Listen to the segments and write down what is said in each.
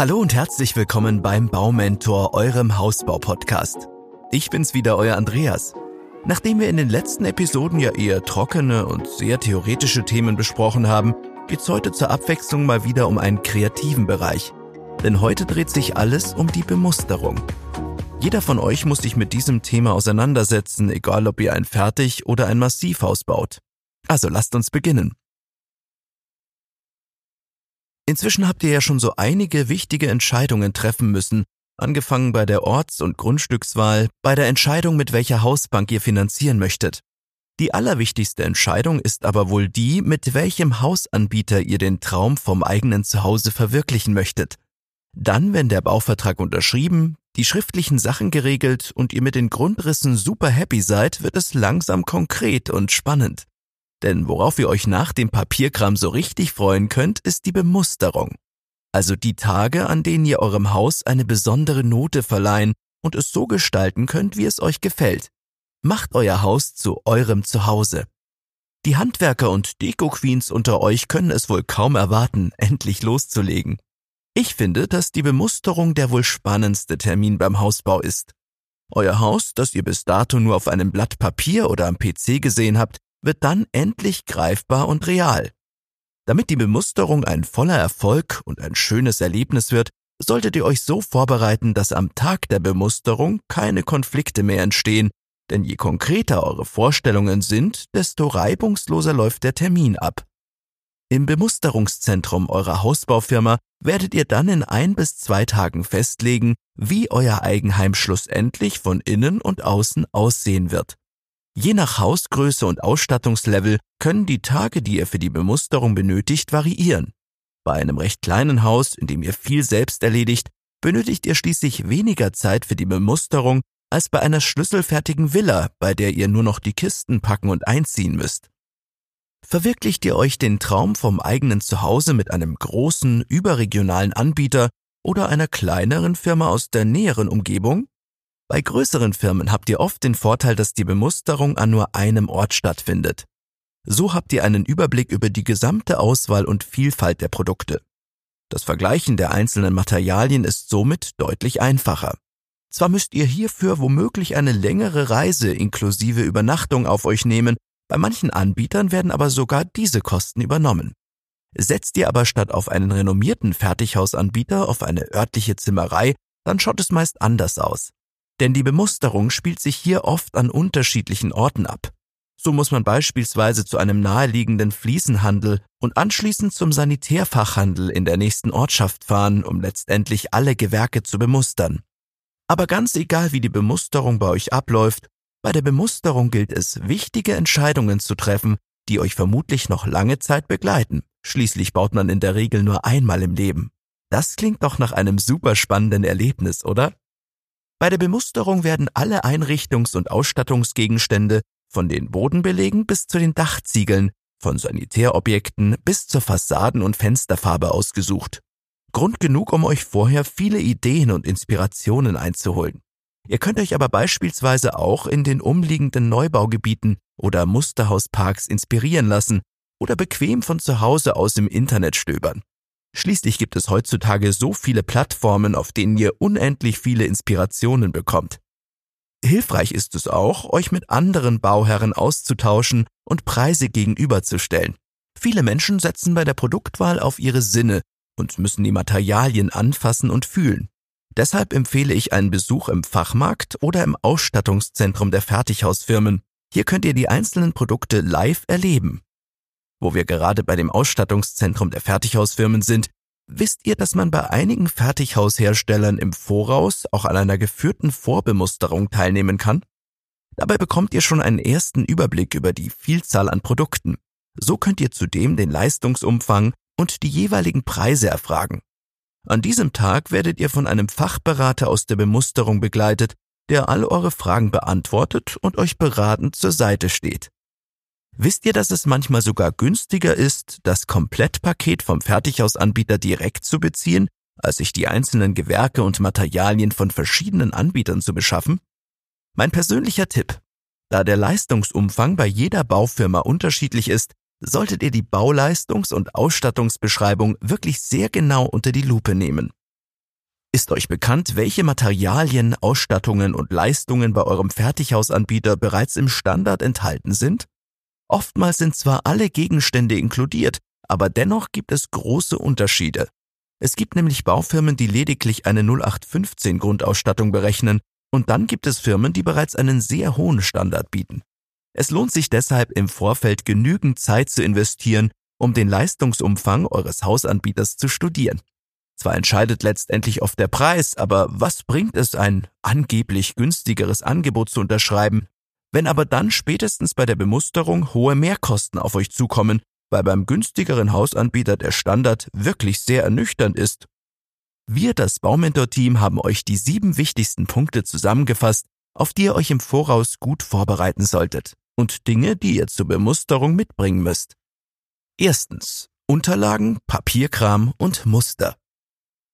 Hallo und herzlich willkommen beim Baumentor, eurem Hausbau-Podcast. Ich bin's wieder, euer Andreas. Nachdem wir in den letzten Episoden ja eher trockene und sehr theoretische Themen besprochen haben, geht's heute zur Abwechslung mal wieder um einen kreativen Bereich. Denn heute dreht sich alles um die Bemusterung. Jeder von euch muss sich mit diesem Thema auseinandersetzen, egal ob ihr ein Fertig- oder ein Massivhaus baut. Also lasst uns beginnen. Inzwischen habt ihr ja schon so einige wichtige Entscheidungen treffen müssen, angefangen bei der Orts- und Grundstückswahl, bei der Entscheidung, mit welcher Hausbank ihr finanzieren möchtet. Die allerwichtigste Entscheidung ist aber wohl die, mit welchem Hausanbieter ihr den Traum vom eigenen Zuhause verwirklichen möchtet. Dann, wenn der Bauvertrag unterschrieben, die schriftlichen Sachen geregelt und ihr mit den Grundrissen super happy seid, wird es langsam konkret und spannend. Denn worauf ihr euch nach dem Papierkram so richtig freuen könnt, ist die Bemusterung. Also die Tage, an denen ihr eurem Haus eine besondere Note verleihen und es so gestalten könnt, wie es euch gefällt. Macht euer Haus zu eurem Zuhause. Die Handwerker und Deko-Queens unter euch können es wohl kaum erwarten, endlich loszulegen. Ich finde, dass die Bemusterung der wohl spannendste Termin beim Hausbau ist. Euer Haus, das ihr bis dato nur auf einem Blatt Papier oder am PC gesehen habt, wird dann endlich greifbar und real. Damit die Bemusterung ein voller Erfolg und ein schönes Erlebnis wird, solltet ihr euch so vorbereiten, dass am Tag der Bemusterung keine Konflikte mehr entstehen, denn je konkreter eure Vorstellungen sind, desto reibungsloser läuft der Termin ab. Im Bemusterungszentrum eurer Hausbaufirma werdet ihr dann in ein bis zwei Tagen festlegen, wie euer Eigenheim schlussendlich von innen und außen aussehen wird. Je nach Hausgröße und Ausstattungslevel können die Tage, die ihr für die Bemusterung benötigt, variieren. Bei einem recht kleinen Haus, in dem ihr viel selbst erledigt, benötigt ihr schließlich weniger Zeit für die Bemusterung als bei einer schlüsselfertigen Villa, bei der ihr nur noch die Kisten packen und einziehen müsst. Verwirklicht ihr euch den Traum vom eigenen Zuhause mit einem großen, überregionalen Anbieter oder einer kleineren Firma aus der näheren Umgebung? Bei größeren Firmen habt ihr oft den Vorteil, dass die Bemusterung an nur einem Ort stattfindet. So habt ihr einen Überblick über die gesamte Auswahl und Vielfalt der Produkte. Das Vergleichen der einzelnen Materialien ist somit deutlich einfacher. Zwar müsst ihr hierfür womöglich eine längere Reise inklusive Übernachtung auf euch nehmen, bei manchen Anbietern werden aber sogar diese Kosten übernommen. Setzt ihr aber statt auf einen renommierten Fertighausanbieter auf eine örtliche Zimmerei, dann schaut es meist anders aus. Denn die Bemusterung spielt sich hier oft an unterschiedlichen Orten ab. So muss man beispielsweise zu einem naheliegenden Fliesenhandel und anschließend zum Sanitärfachhandel in der nächsten Ortschaft fahren, um letztendlich alle Gewerke zu bemustern. Aber ganz egal, wie die Bemusterung bei euch abläuft, bei der Bemusterung gilt es, wichtige Entscheidungen zu treffen, die euch vermutlich noch lange Zeit begleiten. Schließlich baut man in der Regel nur einmal im Leben. Das klingt doch nach einem super spannenden Erlebnis, oder? Bei der Bemusterung werden alle Einrichtungs- und Ausstattungsgegenstände von den Bodenbelegen bis zu den Dachziegeln, von Sanitärobjekten bis zur Fassaden- und Fensterfarbe ausgesucht. Grund genug, um euch vorher viele Ideen und Inspirationen einzuholen. Ihr könnt euch aber beispielsweise auch in den umliegenden Neubaugebieten oder Musterhausparks inspirieren lassen oder bequem von zu Hause aus im Internet stöbern. Schließlich gibt es heutzutage so viele Plattformen, auf denen ihr unendlich viele Inspirationen bekommt. Hilfreich ist es auch, euch mit anderen Bauherren auszutauschen und Preise gegenüberzustellen. Viele Menschen setzen bei der Produktwahl auf ihre Sinne und müssen die Materialien anfassen und fühlen. Deshalb empfehle ich einen Besuch im Fachmarkt oder im Ausstattungszentrum der Fertighausfirmen. Hier könnt ihr die einzelnen Produkte live erleben. Wo wir gerade bei dem Ausstattungszentrum der Fertighausfirmen sind, wisst ihr, dass man bei einigen Fertighausherstellern im Voraus auch an einer geführten Vorbemusterung teilnehmen kann? Dabei bekommt ihr schon einen ersten Überblick über die Vielzahl an Produkten. So könnt ihr zudem den Leistungsumfang und die jeweiligen Preise erfragen. An diesem Tag werdet ihr von einem Fachberater aus der Bemusterung begleitet, der all eure Fragen beantwortet und euch beratend zur Seite steht. Wisst ihr, dass es manchmal sogar günstiger ist, das Komplettpaket vom Fertighausanbieter direkt zu beziehen, als sich die einzelnen Gewerke und Materialien von verschiedenen Anbietern zu beschaffen? Mein persönlicher Tipp. Da der Leistungsumfang bei jeder Baufirma unterschiedlich ist, solltet ihr die Bauleistungs- und Ausstattungsbeschreibung wirklich sehr genau unter die Lupe nehmen. Ist euch bekannt, welche Materialien, Ausstattungen und Leistungen bei eurem Fertighausanbieter bereits im Standard enthalten sind? Oftmals sind zwar alle Gegenstände inkludiert, aber dennoch gibt es große Unterschiede. Es gibt nämlich Baufirmen, die lediglich eine 0815 Grundausstattung berechnen, und dann gibt es Firmen, die bereits einen sehr hohen Standard bieten. Es lohnt sich deshalb im Vorfeld genügend Zeit zu investieren, um den Leistungsumfang eures Hausanbieters zu studieren. Zwar entscheidet letztendlich oft der Preis, aber was bringt es, ein angeblich günstigeres Angebot zu unterschreiben, wenn aber dann spätestens bei der Bemusterung hohe Mehrkosten auf euch zukommen, weil beim günstigeren Hausanbieter der Standard wirklich sehr ernüchternd ist. Wir, das Baumentor-Team, haben euch die sieben wichtigsten Punkte zusammengefasst, auf die ihr euch im Voraus gut vorbereiten solltet und Dinge, die ihr zur Bemusterung mitbringen müsst. Erstens. Unterlagen, Papierkram und Muster.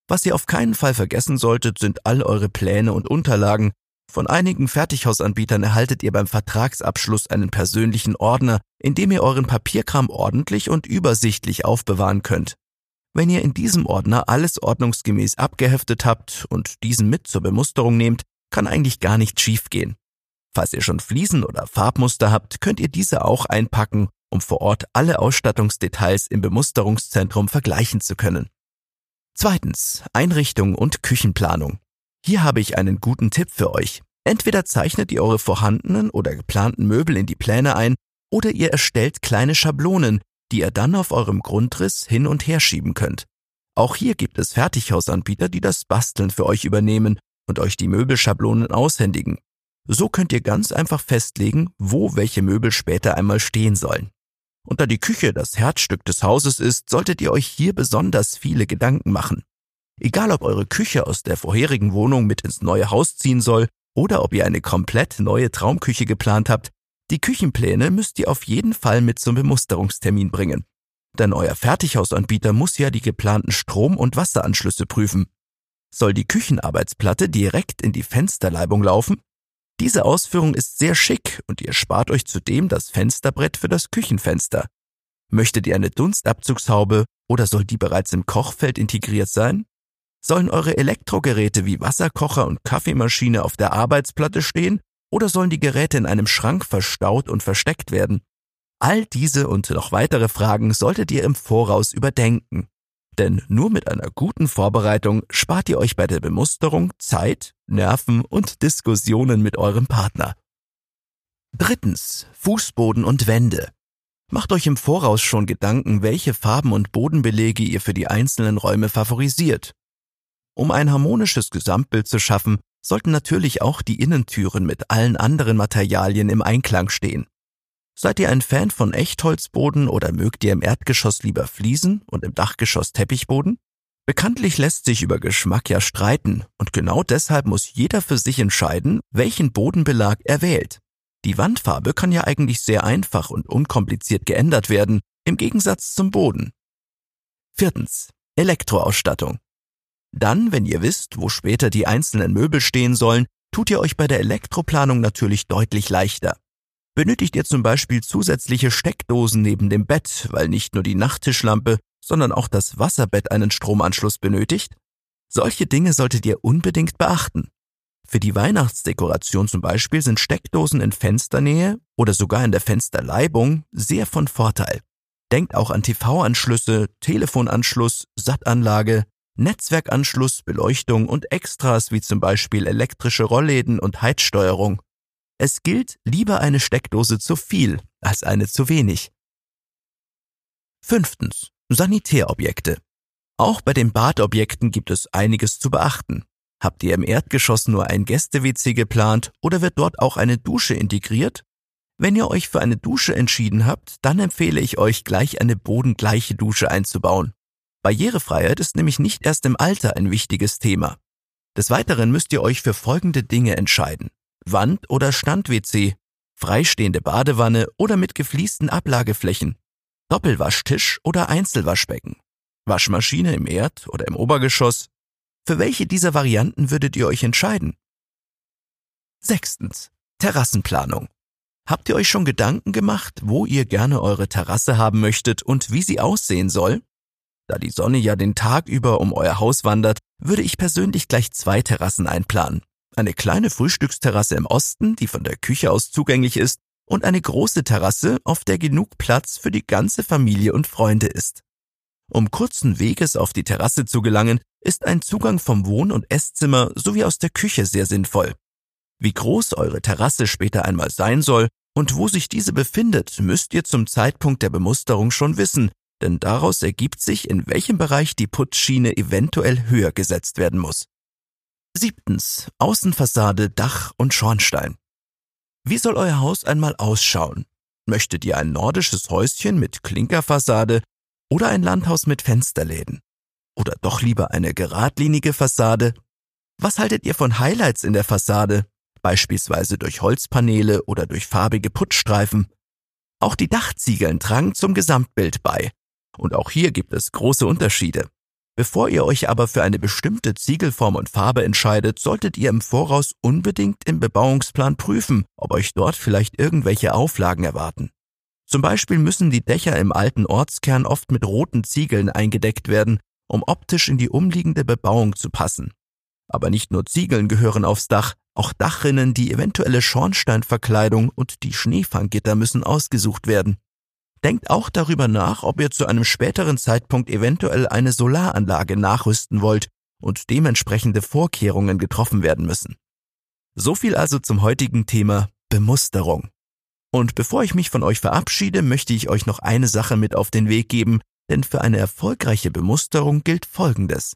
Was ihr auf keinen Fall vergessen solltet, sind all eure Pläne und Unterlagen. Von einigen Fertighausanbietern erhaltet ihr beim Vertragsabschluss einen persönlichen Ordner, in dem ihr euren Papierkram ordentlich und übersichtlich aufbewahren könnt. Wenn ihr in diesem Ordner alles ordnungsgemäß abgeheftet habt und diesen mit zur Bemusterung nehmt, kann eigentlich gar nichts schiefgehen. Falls ihr schon Fliesen oder Farbmuster habt, könnt ihr diese auch einpacken, um vor Ort alle Ausstattungsdetails im Bemusterungszentrum vergleichen zu können. Zweitens, Einrichtung und Küchenplanung. Hier habe ich einen guten Tipp für euch. Entweder zeichnet ihr eure vorhandenen oder geplanten Möbel in die Pläne ein, oder ihr erstellt kleine Schablonen, die ihr dann auf eurem Grundriss hin und her schieben könnt. Auch hier gibt es Fertighausanbieter, die das Basteln für euch übernehmen und euch die Möbelschablonen aushändigen. So könnt ihr ganz einfach festlegen, wo welche Möbel später einmal stehen sollen. Und da die Küche das Herzstück des Hauses ist, solltet ihr euch hier besonders viele Gedanken machen. Egal ob eure Küche aus der vorherigen Wohnung mit ins neue Haus ziehen soll oder ob ihr eine komplett neue Traumküche geplant habt, die Küchenpläne müsst ihr auf jeden Fall mit zum Bemusterungstermin bringen. Denn euer Fertighausanbieter muss ja die geplanten Strom- und Wasseranschlüsse prüfen. Soll die Küchenarbeitsplatte direkt in die Fensterleibung laufen? Diese Ausführung ist sehr schick und ihr spart euch zudem das Fensterbrett für das Küchenfenster. Möchtet ihr eine Dunstabzugshaube oder soll die bereits im Kochfeld integriert sein? Sollen eure Elektrogeräte wie Wasserkocher und Kaffeemaschine auf der Arbeitsplatte stehen oder sollen die Geräte in einem Schrank verstaut und versteckt werden? All diese und noch weitere Fragen solltet ihr im Voraus überdenken. Denn nur mit einer guten Vorbereitung spart ihr euch bei der Bemusterung Zeit, Nerven und Diskussionen mit eurem Partner. Drittens. Fußboden und Wände. Macht euch im Voraus schon Gedanken, welche Farben und Bodenbelege ihr für die einzelnen Räume favorisiert. Um ein harmonisches Gesamtbild zu schaffen, sollten natürlich auch die Innentüren mit allen anderen Materialien im Einklang stehen. Seid ihr ein Fan von Echtholzboden oder mögt ihr im Erdgeschoss lieber Fliesen und im Dachgeschoss Teppichboden? Bekanntlich lässt sich über Geschmack ja streiten und genau deshalb muss jeder für sich entscheiden, welchen Bodenbelag er wählt. Die Wandfarbe kann ja eigentlich sehr einfach und unkompliziert geändert werden, im Gegensatz zum Boden. Viertens. Elektroausstattung. Dann, wenn ihr wisst, wo später die einzelnen Möbel stehen sollen, tut ihr euch bei der Elektroplanung natürlich deutlich leichter. Benötigt ihr zum Beispiel zusätzliche Steckdosen neben dem Bett, weil nicht nur die Nachttischlampe, sondern auch das Wasserbett einen Stromanschluss benötigt? Solche Dinge solltet ihr unbedingt beachten. Für die Weihnachtsdekoration zum Beispiel sind Steckdosen in Fensternähe oder sogar in der Fensterleibung sehr von Vorteil. Denkt auch an TV-Anschlüsse, Telefonanschluss, SAT-Anlage, Netzwerkanschluss, Beleuchtung und Extras wie zum Beispiel elektrische Rollläden und Heizsteuerung. Es gilt lieber eine Steckdose zu viel als eine zu wenig. Fünftens. Sanitärobjekte. Auch bei den Badobjekten gibt es einiges zu beachten. Habt ihr im Erdgeschoss nur ein Gäste-WC geplant oder wird dort auch eine Dusche integriert? Wenn ihr euch für eine Dusche entschieden habt, dann empfehle ich euch gleich eine bodengleiche Dusche einzubauen. Barrierefreiheit ist nämlich nicht erst im Alter ein wichtiges Thema. Des Weiteren müsst ihr euch für folgende Dinge entscheiden. Wand- oder Stand-WC, freistehende Badewanne oder mit gefliesten Ablageflächen, Doppelwaschtisch oder Einzelwaschbecken, Waschmaschine im Erd- oder im Obergeschoss. Für welche dieser Varianten würdet ihr euch entscheiden? Sechstens. Terrassenplanung. Habt ihr euch schon Gedanken gemacht, wo ihr gerne eure Terrasse haben möchtet und wie sie aussehen soll? Da die Sonne ja den Tag über um euer Haus wandert, würde ich persönlich gleich zwei Terrassen einplanen. Eine kleine Frühstücksterrasse im Osten, die von der Küche aus zugänglich ist, und eine große Terrasse, auf der genug Platz für die ganze Familie und Freunde ist. Um kurzen Weges auf die Terrasse zu gelangen, ist ein Zugang vom Wohn- und Esszimmer sowie aus der Küche sehr sinnvoll. Wie groß eure Terrasse später einmal sein soll und wo sich diese befindet, müsst ihr zum Zeitpunkt der Bemusterung schon wissen, denn daraus ergibt sich, in welchem Bereich die Putzschiene eventuell höher gesetzt werden muss. Siebtens. Außenfassade, Dach und Schornstein. Wie soll euer Haus einmal ausschauen? Möchtet ihr ein nordisches Häuschen mit Klinkerfassade oder ein Landhaus mit Fensterläden? Oder doch lieber eine geradlinige Fassade? Was haltet ihr von Highlights in der Fassade, beispielsweise durch Holzpaneele oder durch farbige Putzstreifen? Auch die Dachziegeln tragen zum Gesamtbild bei. Und auch hier gibt es große Unterschiede. Bevor ihr euch aber für eine bestimmte Ziegelform und Farbe entscheidet, solltet ihr im Voraus unbedingt im Bebauungsplan prüfen, ob euch dort vielleicht irgendwelche Auflagen erwarten. Zum Beispiel müssen die Dächer im alten Ortskern oft mit roten Ziegeln eingedeckt werden, um optisch in die umliegende Bebauung zu passen. Aber nicht nur Ziegeln gehören aufs Dach, auch Dachrinnen, die eventuelle Schornsteinverkleidung und die Schneefanggitter müssen ausgesucht werden. Denkt auch darüber nach, ob ihr zu einem späteren Zeitpunkt eventuell eine Solaranlage nachrüsten wollt und dementsprechende Vorkehrungen getroffen werden müssen. So viel also zum heutigen Thema Bemusterung. Und bevor ich mich von euch verabschiede, möchte ich euch noch eine Sache mit auf den Weg geben, denn für eine erfolgreiche Bemusterung gilt Folgendes.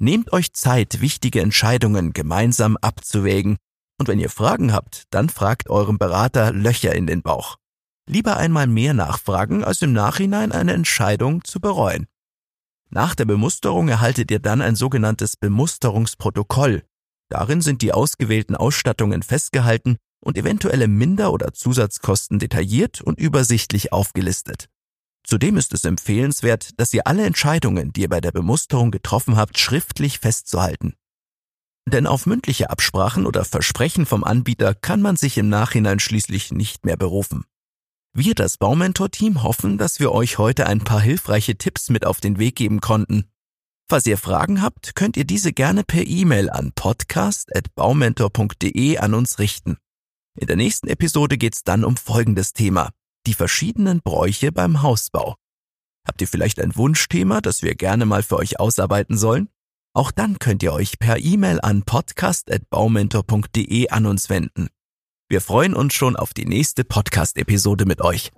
Nehmt euch Zeit, wichtige Entscheidungen gemeinsam abzuwägen, und wenn ihr Fragen habt, dann fragt eurem Berater Löcher in den Bauch. Lieber einmal mehr nachfragen, als im Nachhinein eine Entscheidung zu bereuen. Nach der Bemusterung erhaltet ihr dann ein sogenanntes Bemusterungsprotokoll. Darin sind die ausgewählten Ausstattungen festgehalten und eventuelle Minder- oder Zusatzkosten detailliert und übersichtlich aufgelistet. Zudem ist es empfehlenswert, dass ihr alle Entscheidungen, die ihr bei der Bemusterung getroffen habt, schriftlich festzuhalten. Denn auf mündliche Absprachen oder Versprechen vom Anbieter kann man sich im Nachhinein schließlich nicht mehr berufen. Wir, das Baumentor-Team, hoffen, dass wir euch heute ein paar hilfreiche Tipps mit auf den Weg geben konnten. Falls ihr Fragen habt, könnt ihr diese gerne per E-Mail an podcast.baumentor.de an uns richten. In der nächsten Episode geht's dann um folgendes Thema. Die verschiedenen Bräuche beim Hausbau. Habt ihr vielleicht ein Wunschthema, das wir gerne mal für euch ausarbeiten sollen? Auch dann könnt ihr euch per E-Mail an podcast.baumentor.de an uns wenden. Wir freuen uns schon auf die nächste Podcast-Episode mit euch.